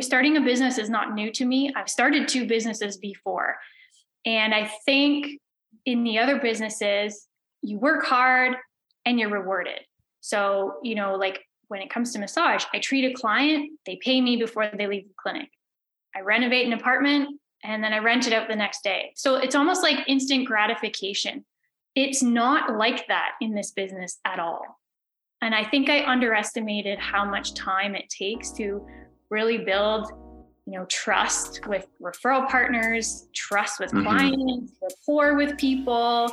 starting a business is not new to me. I've started two businesses before. And I think in the other businesses, you work hard and you're rewarded. So, you know, like when it comes to massage, I treat a client, they pay me before they leave the clinic. I renovate an apartment and then I rent it out the next day. So it's almost like instant gratification. It's not like that in this business at all. And I think I underestimated how much time it takes to really build you know trust with referral partners trust with mm-hmm. clients rapport with people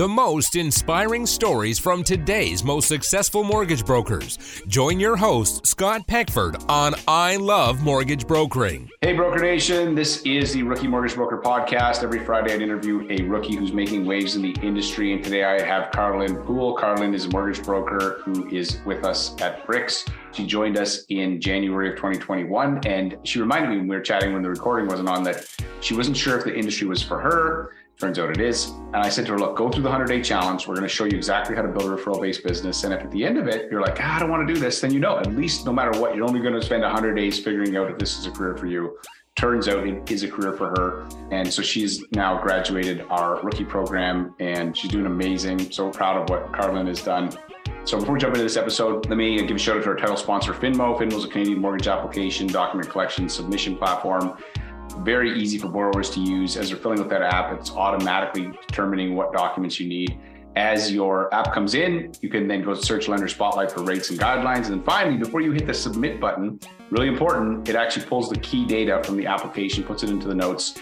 the most inspiring stories from today's most successful mortgage brokers. Join your host, Scott Peckford, on I Love Mortgage Brokering. Hey, Broker Nation. This is the Rookie Mortgage Broker Podcast. Every Friday, I interview a rookie who's making waves in the industry. And today, I have Carlin Poole. Carlin is a mortgage broker who is with us at Bricks. She joined us in January of 2021. And she reminded me when we were chatting when the recording wasn't on that she wasn't sure if the industry was for her Turns out it is. And I said to her, look, go through the 100 day challenge. We're going to show you exactly how to build a referral based business. And if at the end of it, you're like, ah, I don't want to do this, then you know, at least no matter what, you're only going to spend 100 days figuring out if this is a career for you. Turns out it is a career for her. And so she's now graduated our rookie program and she's doing amazing. So proud of what Carlin has done. So before we jump into this episode, let me give a shout out to our title sponsor, Finmo. Finmo is a Canadian mortgage application, document collection, submission platform very easy for borrowers to use. As they're filling out that app, it's automatically determining what documents you need. As your app comes in, you can then go search Lender Spotlight for rates and guidelines. And then finally, before you hit the submit button, really important, it actually pulls the key data from the application, puts it into the notes.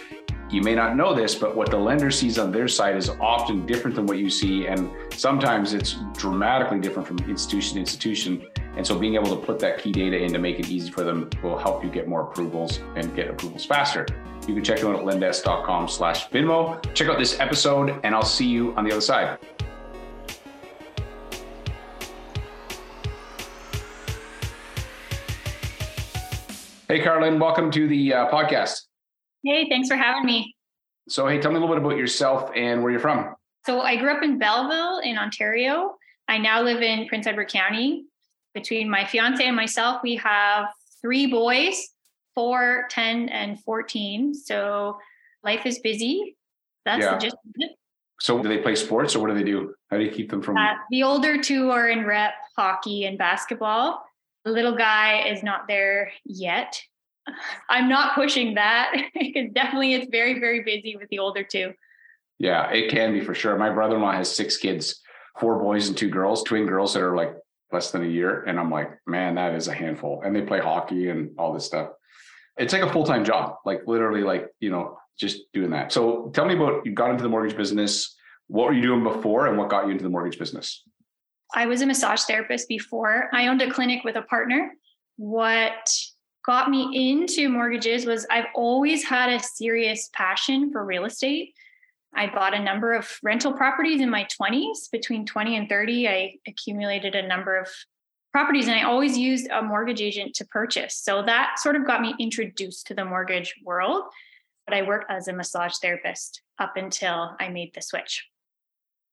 You may not know this, but what the lender sees on their side is often different than what you see. And sometimes it's dramatically different from institution to institution. And so being able to put that key data in to make it easy for them will help you get more approvals and get approvals faster. You can check them out at lendesk.com slash Finmo. Check out this episode and I'll see you on the other side. Hey, Carlin, welcome to the uh, podcast. Hey, thanks for having me. So, hey, tell me a little bit about yourself and where you're from. So, I grew up in Belleville in Ontario. I now live in Prince Edward County between my fiance and myself, we have three boys, four, 10, and 14. So life is busy. That's yeah. the gist of it. So do they play sports or what do they do? How do you keep them from? Uh, the older two are in rep hockey and basketball. The little guy is not there yet. I'm not pushing that because definitely it's very, very busy with the older two. Yeah, it can be for sure. My brother in law has six kids, four boys and two girls, twin girls that are like less than a year. And I'm like, man, that is a handful. And they play hockey and all this stuff. It's like a full time job, like literally, like, you know, just doing that. So tell me about you got into the mortgage business. What were you doing before and what got you into the mortgage business? I was a massage therapist before. I owned a clinic with a partner. What got me into mortgages was I've always had a serious passion for real estate. I bought a number of rental properties in my 20s. Between 20 and 30, I accumulated a number of properties and I always used a mortgage agent to purchase. So that sort of got me introduced to the mortgage world. But I worked as a massage therapist up until I made the switch.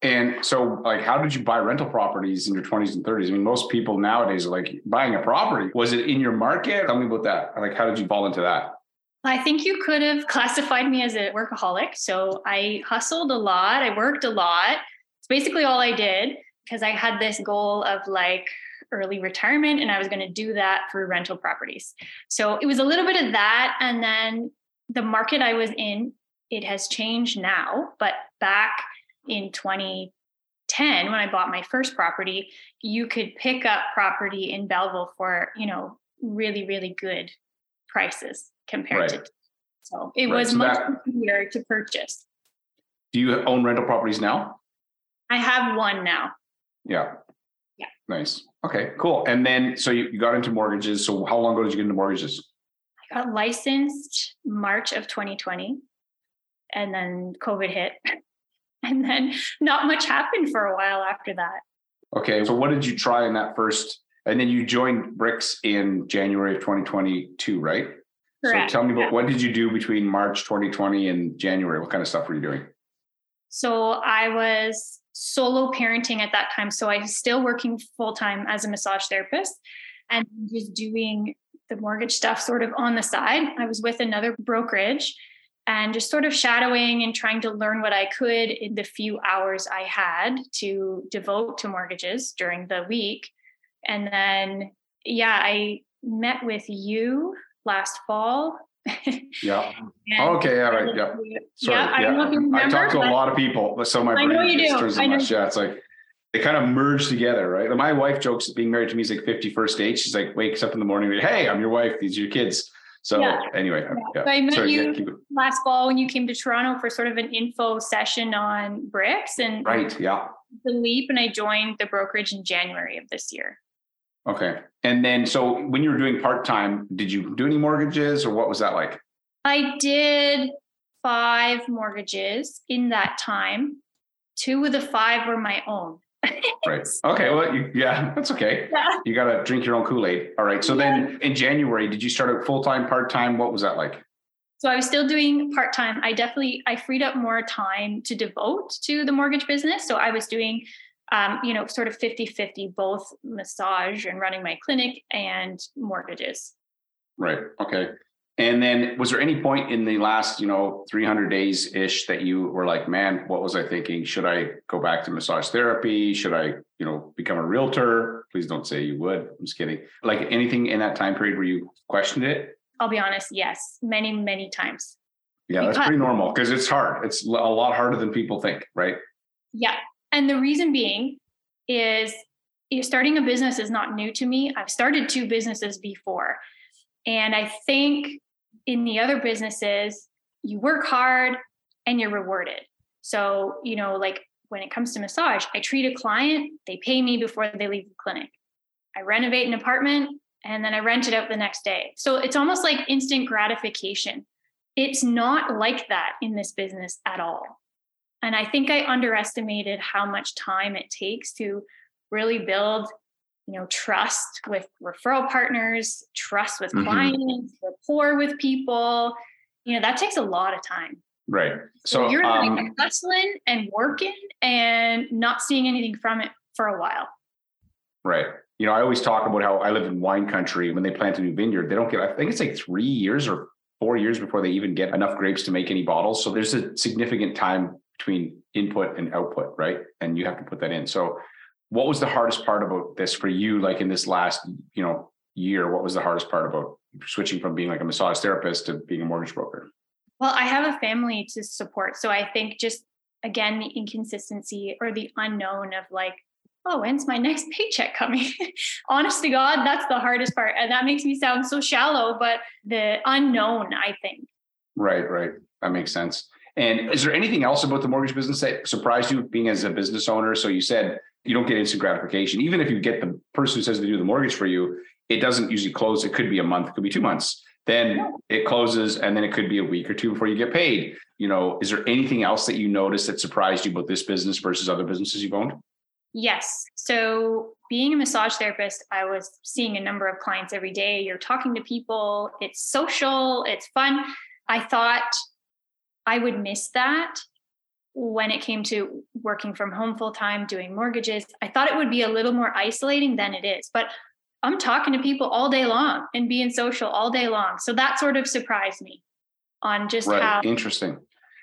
And so, like, how did you buy rental properties in your 20s and 30s? I mean, most people nowadays are like buying a property. Was it in your market? Tell me about that. Like, how did you fall into that? I think you could have classified me as a workaholic. So I hustled a lot, I worked a lot. It's basically all I did because I had this goal of like early retirement and I was going to do that through rental properties. So it was a little bit of that. And then the market I was in, it has changed now, but back in 2010 when I bought my first property, you could pick up property in Belleville for, you know, really, really good prices compared right. to so it right. was so much that, easier to purchase. Do you own rental properties now? I have one now. Yeah. Yeah. Nice. Okay, cool. And then so you, you got into mortgages. So how long ago did you get into mortgages? I got licensed March of 2020 and then COVID hit. and then not much happened for a while after that. Okay. So what did you try in that first and then you joined Bricks in January of 2022, right? Correct. So tell me about what did you do between March 2020 and January? What kind of stuff were you doing? So I was solo parenting at that time. So I was still working full time as a massage therapist. and just doing the mortgage stuff sort of on the side. I was with another brokerage and just sort of shadowing and trying to learn what I could in the few hours I had to devote to mortgages during the week. And then, yeah, I met with you last fall. yeah. Oh, okay. All right. Yeah. Sorry. Yeah. I, yeah. Remember, I talk to a lot of people, so my I know you do. I know. Much. Yeah. It's like they kind of merge together, right? My wife jokes being married to me is like 51st date. She's like, wakes up in the morning, hey, I'm your wife. These are your kids. So yeah. anyway, yeah. So I met Sorry, you last fall when you came to Toronto for sort of an info session on bricks and right, yeah, the leap, and I joined the brokerage in January of this year. Okay, and then so when you were doing part time, did you do any mortgages or what was that like? I did five mortgages in that time. Two of the five were my own right. Okay. Well, you, yeah, that's okay. Yeah. You got to drink your own Kool Aid. All right. So yeah. then in January, did you start out full time, part time? What was that like? So I was still doing part time. I definitely I freed up more time to devote to the mortgage business. So I was doing, um, you know, sort of 50 50, both massage and running my clinic and mortgages. Right. Okay. And then was there any point in the last, you know, 300 days ish that you were like, man, what was I thinking? Should I go back to massage therapy? Should I, you know, become a realtor? Please don't say you would. I'm just kidding. Like anything in that time period where you questioned it? I'll be honest. Yes. Many, many times. Yeah, that's pretty normal because it's hard. It's a lot harder than people think, right? Yeah. And the reason being is starting a business is not new to me. I've started two businesses before. And I think in the other businesses, you work hard and you're rewarded. So, you know, like when it comes to massage, I treat a client, they pay me before they leave the clinic. I renovate an apartment and then I rent it out the next day. So it's almost like instant gratification. It's not like that in this business at all. And I think I underestimated how much time it takes to really build you know trust with referral partners trust with mm-hmm. clients rapport with people. You know that takes a lot of time. Right. So, so you're um, like hustling and working and not seeing anything from it for a while. Right. You know i always talk about how i live in wine country. When they plant a new vineyard they don't get i think it's like three years or four years before they even get enough grapes to make any bottles. So there's a significant time between input and output right? And you have to put that in. So what was the hardest part about this for you like in this last you know year? What was the hardest part about switching from being like a massage therapist to being a mortgage broker? Well i have a family to support so i think just again the inconsistency or the unknown of like oh when's my next paycheck coming? Honest to god that's the hardest part and that makes me sound so shallow but the unknown i think. Right right. That makes sense. And is there anything else about the mortgage business that surprised you being as a business owner? So you said you don't get instant gratification. Even if you get the person who says they do the mortgage for you, it doesn't usually close. It could be a month, it could be two months. Then it closes, and then it could be a week or two before you get paid. You know, is there anything else that you noticed that surprised you about this business versus other businesses you've owned? Yes. So, being a massage therapist, I was seeing a number of clients every day. You're talking to people, it's social, it's fun. I thought I would miss that when it came to working from home full time, doing mortgages, I thought it would be a little more isolating than it is. But I'm talking to people all day long and being social all day long. So that sort of surprised me on just right. how interesting.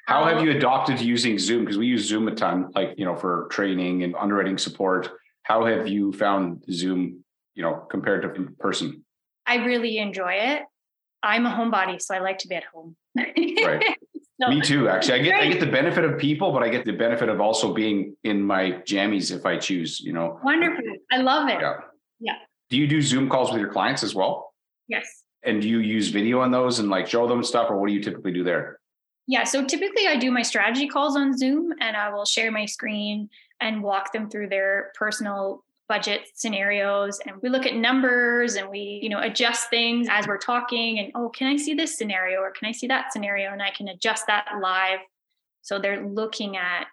How have you adopted using Zoom? Because we use Zoom a ton, like, you know, for training and underwriting support. How have you found Zoom, you know, compared to in person? I really enjoy it. I'm a homebody, so I like to be at home. right. No. Me too. Actually, I get I get the benefit of people, but I get the benefit of also being in my jammies if I choose. You know. Wonderful. I love it. Yeah. Yeah. Do you do Zoom calls with your clients as well? Yes. And do you use video on those and like show them stuff, or what do you typically do there? Yeah. So typically, I do my strategy calls on Zoom, and I will share my screen and walk them through their personal budget scenarios and we look at numbers and we you know adjust things as we're talking and oh can i see this scenario or can i see that scenario? And i can adjust that live. So they're looking at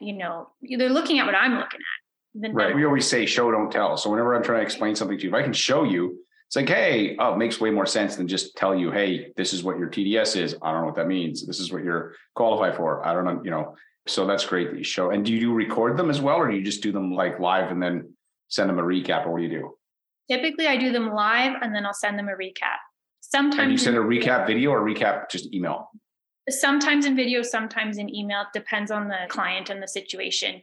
you know they're looking at what i'm looking at. Right. We always say show don't tell. So whenever i'm trying to explain something to you if i can show you it's like hey oh it makes way more sense than just tell you hey this is what your tds is. I don't know what that means. This is what you're qualified for. I don't know you know. So that's great that you show. And do you record them as well or do you just do them like live and then send them a recap or what do you do? Typically, I do them live and then I'll send them a recap. Sometimes And you send a recap video or recap just email? sometimes in video, sometimes in email. It depends on the client and the situation.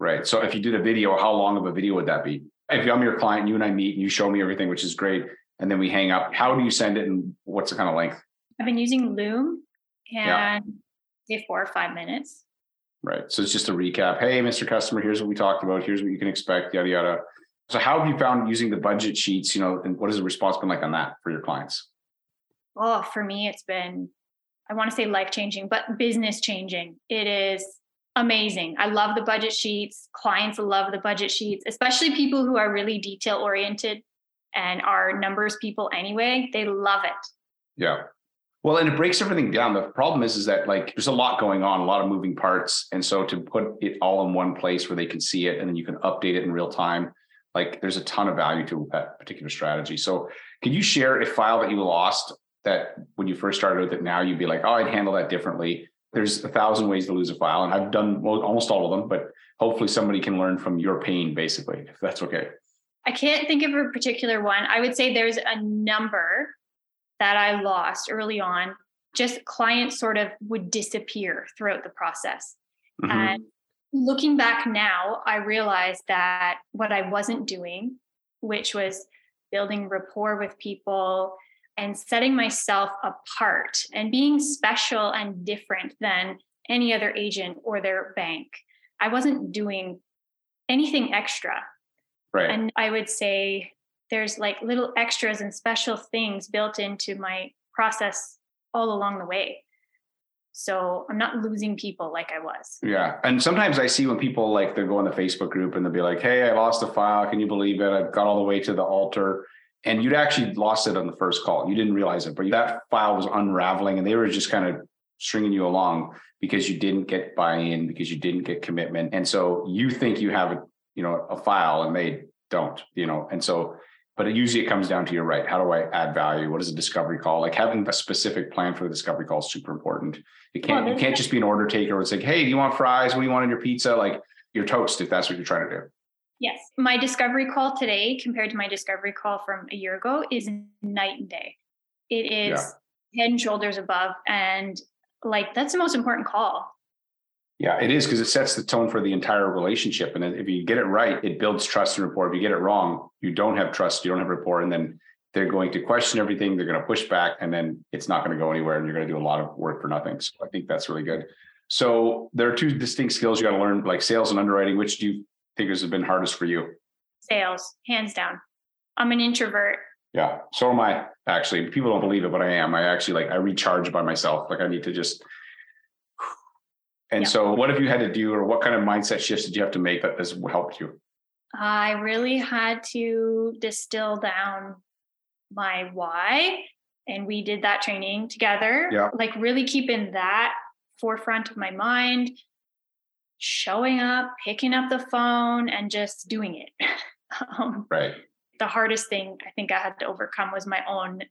Right. So if you did a video, how long of a video would that be? If I'm your client, you and I meet and you show me everything, which is great, and then we hang up, how do you send it and what's the kind of length? I've been using Loom Yeah. and say four or five minutes. Right. So it's just a recap. Hey, Mr. Customer, here's what we talked about. Here's what you can expect, yada, yada. So how have you found using the budget sheets, you know, and what has the response been like on that for your clients? Oh, for me, it's been, I want to say life changing, but business changing. It is amazing. I love the budget sheets. Clients love the budget sheets, especially people who are really detail oriented and are numbers people anyway. They love it. Yeah. Well, and it breaks everything down. The problem is, is that like there's a lot going on, a lot of moving parts. And so to put it all in one place where they can see it and then you can update it in real time, like there's a ton of value to that particular strategy. So can you share a file that you lost that when you first started with it now you'd be like, oh, I'd handle that differently. There's a thousand ways to lose a file. And I've done almost all of them, but hopefully somebody can learn from your pain, basically, if that's okay. I can't think of a particular one. I would say there's a number that I lost early on. Just clients sort of would disappear throughout the process. Mhm. And looking back now, I realized that what I wasn't doing, which was building rapport with people and setting myself apart and being special and different than any other agent or their bank, I wasn't doing anything extra. Right. And I would say there's like little extras and special things built into my process all along the way. So I'm not losing people like I was. Yeah. And sometimes I see when people like they go in the Facebook group and they'll be like, Hey, I lost a file. Can you believe it? I've got all the way to the altar. And you'd actually lost it on the first call. You didn't realize it, but that file was unraveling and they were just kind of stringing you along because you didn't get buy-in, because you didn't get commitment. And so you think you have a, you know, a file and they don't, you know, and so but it usually it comes down to you're right. How do I add value? What is a discovery call? Like having a specific plan for the discovery call is super important. You can't Well, you can't just be an order taker. It's like, hey, do you want fries? What do you want on your pizza? Like you're toast if that's what you're trying to do. Yes. My discovery call today compared to my discovery call from a year ago is night and day. It is head and shoulders above. And like that's the most important call. Yeah, it is because it sets the tone for the entire relationship. And if you get it right, it builds trust and rapport. If you get it wrong, you don't have trust, you don't have rapport, and then they're going to question everything. They're going to push back, and then it's not going to go anywhere, and you're going to do a lot of work for nothing. So I think that's really good. So there are two distinct skills you got to learn, like sales and underwriting. Which do you think has been hardest for you? Sales, hands down. I'm an introvert. Yeah, so am I actually. People don't believe it, but I am. I actually like I recharge by myself. Like I need to just. And Yeah. so, what have you had to do, or what kind of mindset shifts did you have to make that has helped you? I really had to distill down my why. And we did that training together. Yeah. Like really keeping that forefront of my mind, showing up, picking up the phone, and just doing it. um, Right. the hardest thing I think I had to overcome was my own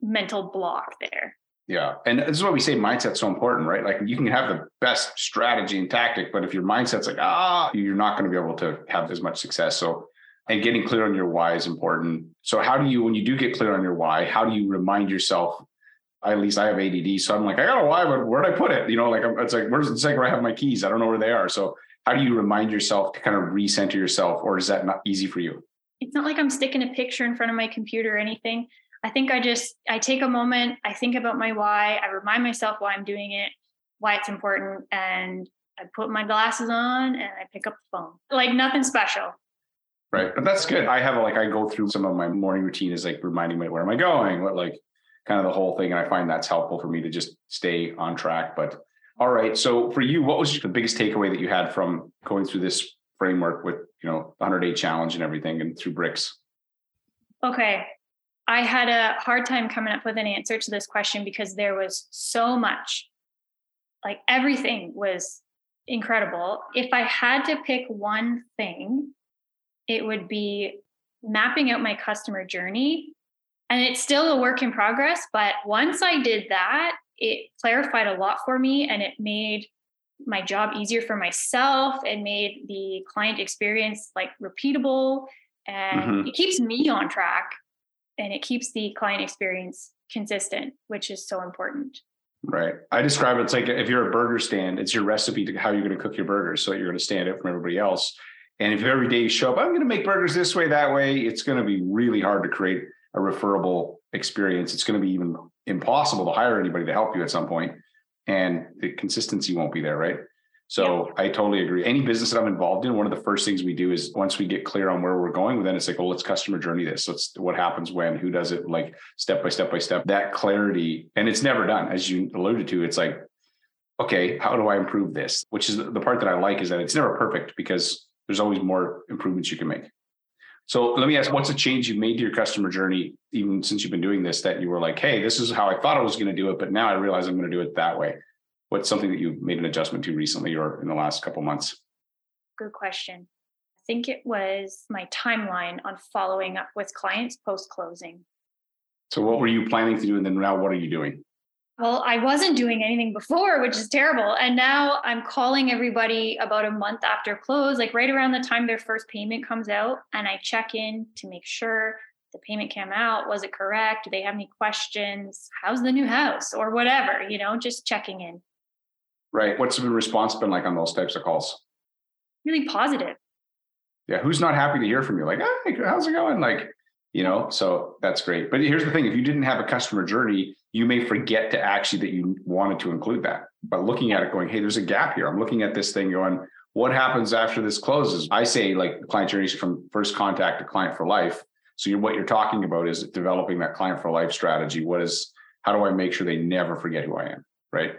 mental block there. Yeah. And this is why we say mindset's so important, right? Like you can have the best strategy and tactic, but if your mindset's like, ah, you're not going to be able to have as much success. So, and getting clear on your why is important. So, how do you, when you do get clear on your why, how do you remind yourself? At least I have ADD, so I'm like, I got a why, but where'd I put it? You know, like it's like, where's it's like where I have my keys? I don't know where they are. So, how do you remind yourself to kind of recenter yourself, or is that not easy for you? It's not like I'm sticking a picture in front of my computer or anything. I think I just I take a moment, I think about my why, I remind myself why I'm doing it, why it's important, and I put my glasses on and I pick up the phone. Like nothing special. Right. But that's good. I have like I go through some of my morning routine is like reminding me where am I going? What like kind of the whole thing. And I find that's helpful for me to just stay on track. But all right. So for you, what was the biggest takeaway that you had from going through this framework with, you know, the 100 day challenge and everything and through bricks? Okay. I had a hard time coming up with an answer to this question because there was so much. Like everything was incredible. If I had to pick one thing, it would be mapping out my customer journey. And it's still a work in progress, but once I did that, it clarified a lot for me and it made my job easier for myself. It made the client experience like repeatable and Mhm. it keeps me on track and it keeps the client experience consistent, which is so important. Right. I describe it, it's like if you're a burger stand, it's your recipe to how you're going to cook your burgers so that you're going to stand out from everybody else. And if every day you show up, I'm going to make burgers this way, that way, it's going to be really hard to create a referable experience. It's going to be even impossible to hire anybody to help you at some point, and the consistency won't be there, right? So I totally agree. Any business that I'm involved in, one of the first things we do is once we get clear on where we're going, then it's like, oh, let's customer journey this. Let's what happens when, who does it, like step by step by step. That clarity, and it's never done, as you alluded to. It's like, okay, how do I improve this? Which is the part that I like is that it's never perfect because there's always more improvements you can make. So let me ask, what's a change you've made to your customer journey, even since you've been doing this, that you were like, hey, this is how I thought I was going to do it, but now I realize I'm going to do it that way. What's something that you made an adjustment to recently or in the last couple months? Good question. I think it was my timeline on following up with clients post closing. So what were you planning to do, and then now what are you doing? Well, I wasn't doing anything before, which is terrible. And now I'm calling everybody about a month after close, like right around the time their first payment comes out. And I check in to make sure the payment came out. Was it correct? Do they have any questions? How's the new house or whatever? You know, just checking in. Right. What's the response been like on those types of calls? Really positive. Yeah. Who's not happy to hear from you? Like, hey, how's it going? Like, you know, so that's great. But here's the thing: if you didn't have a customer journey, you may forget to actually that you wanted to include that. But looking at it, going, hey, there's a gap here. I'm looking at this thing, going, what happens after this closes? I say like client journeys from first contact to client for life. So you're, what you're talking about is developing that client for life strategy. What is how do I make sure they never forget who I am? Right.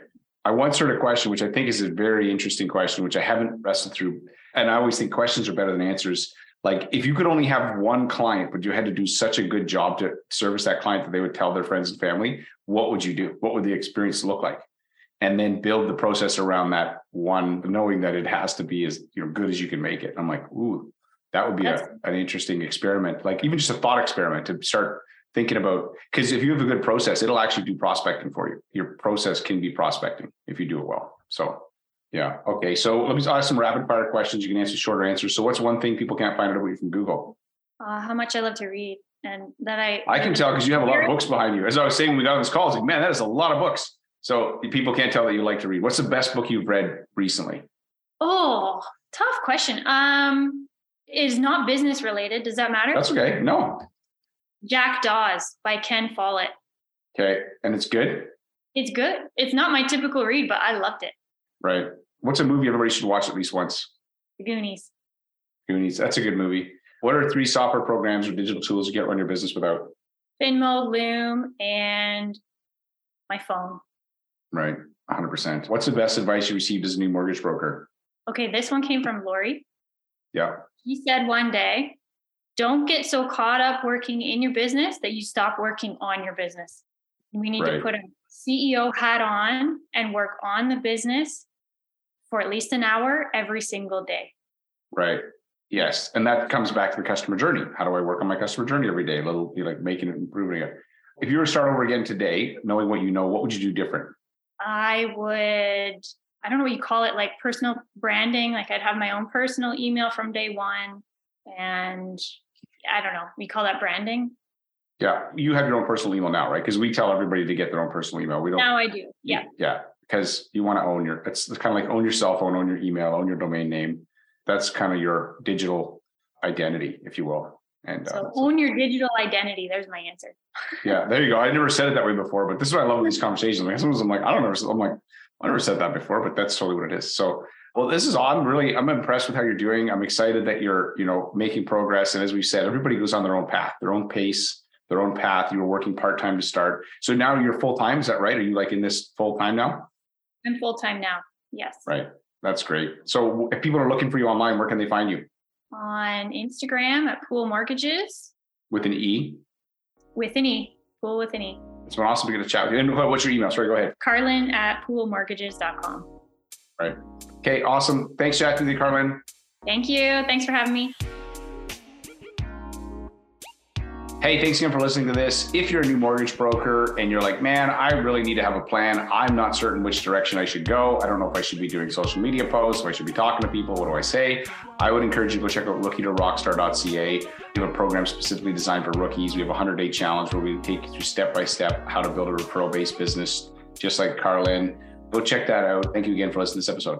I once heard a question, which I think is a very interesting question, which I haven't wrestled through. And I always think questions are better than answers. Like if you could only have one client, but you had to do such a good job to service that client that they would tell their friends and family, what would you do? What would the experience look like? And then build the process around that one, knowing that it has to be as you know good as you can make it. I'm like, ooh, that would be a, an interesting experiment, like even just a thought experiment to start thinking about. Because if you have a good process, it'll actually do prospecting for you. Your process can be prospecting if you do it well. So yeah. Okay. So let me ask some rapid fire questions. You can answer shorter answers. So what's one thing people can't find out about you from Google? Uh, how much I love to read, and that I I can tell because you have a lot of books behind you. As I was saying, when we got on this call, I was like, man, that is a lot of books. So people can't tell that you like to read. What's the best book you've read recently? Oh, tough question. Um, is not business related. Does that matter? That's okay. No. Jackdaws by Ken Follett. Okay. And it's good? It's good. It's not my typical read, but I loved it. Right. What's a movie everybody should watch at least once? The Goonies. Goonies. That's a good movie. What are three software programs or digital tools you can't run your business without? Finmo, Loom, and my phone. Right. 100%. What's the best advice you received as a new mortgage broker? Okay, this one came from Lori. Yeah. He said one day, don't get so caught up working in your business that you stop working on your business. We need Right. to put a CEO hat on and work on the business for at least an hour every single day. Right. Yes. And that comes back to the customer journey. How do I work on my customer journey every day? A little like making it, improving it. If you were to start over again today, knowing what you know, what would you do different? I would, I don't know what you call it, like personal branding. Like I'd have my own personal email from day one. And I don't know, we call that branding. Yeah. You have your own personal email now, right? Because we tell everybody to get their own personal email. We don't. Now I do. Yeah. Yeah. Because you want to own your, it's kind of like own your cell phone, own your email, own your domain name. That's kind of your digital identity, if you will. And uh, So own your digital identity. There's my answer. yeah, there you go. I never said it that way before, but this is what I love with these conversations. Like sometimes I'm like, I don't know. I'm like, I never said that before, but that's totally what it is. So, well, this is I'm really I'm impressed with how you're doing. I'm excited that you're, you know, making progress. And as we said, everybody goes on their own path, their own pace, their own path. You were working part time to start. So now you're full time. Is that right? Are you like in this full time now? I'm full time now. Yes. Right. That's great. So if people are looking for you online, where can they find you? On Instagram at Poole Mortgages With an E. with an E. Pool with an E. It's been awesome to get a chat with you. And what's your email? Sorry, go ahead. Carlin at poolemortgages.com. Right. Okay. Awesome. Thanks, you, Carlin. Thank you. Thanks for having me. Hey, thanks again for listening to this. If you're a new mortgage broker and you're like, man, I really need to have a plan. I'm not certain which direction I should go. I don't know if I should be doing social media posts, if I should be talking to people. What do I say? I would encourage you to go check out rookie to rockstar.ca. We have a program specifically designed for rookies. We have a 100 day challenge where we take you through step by step how to build a referral based business, just like Carlin. Go check that out. Thank you again for listening to this episode.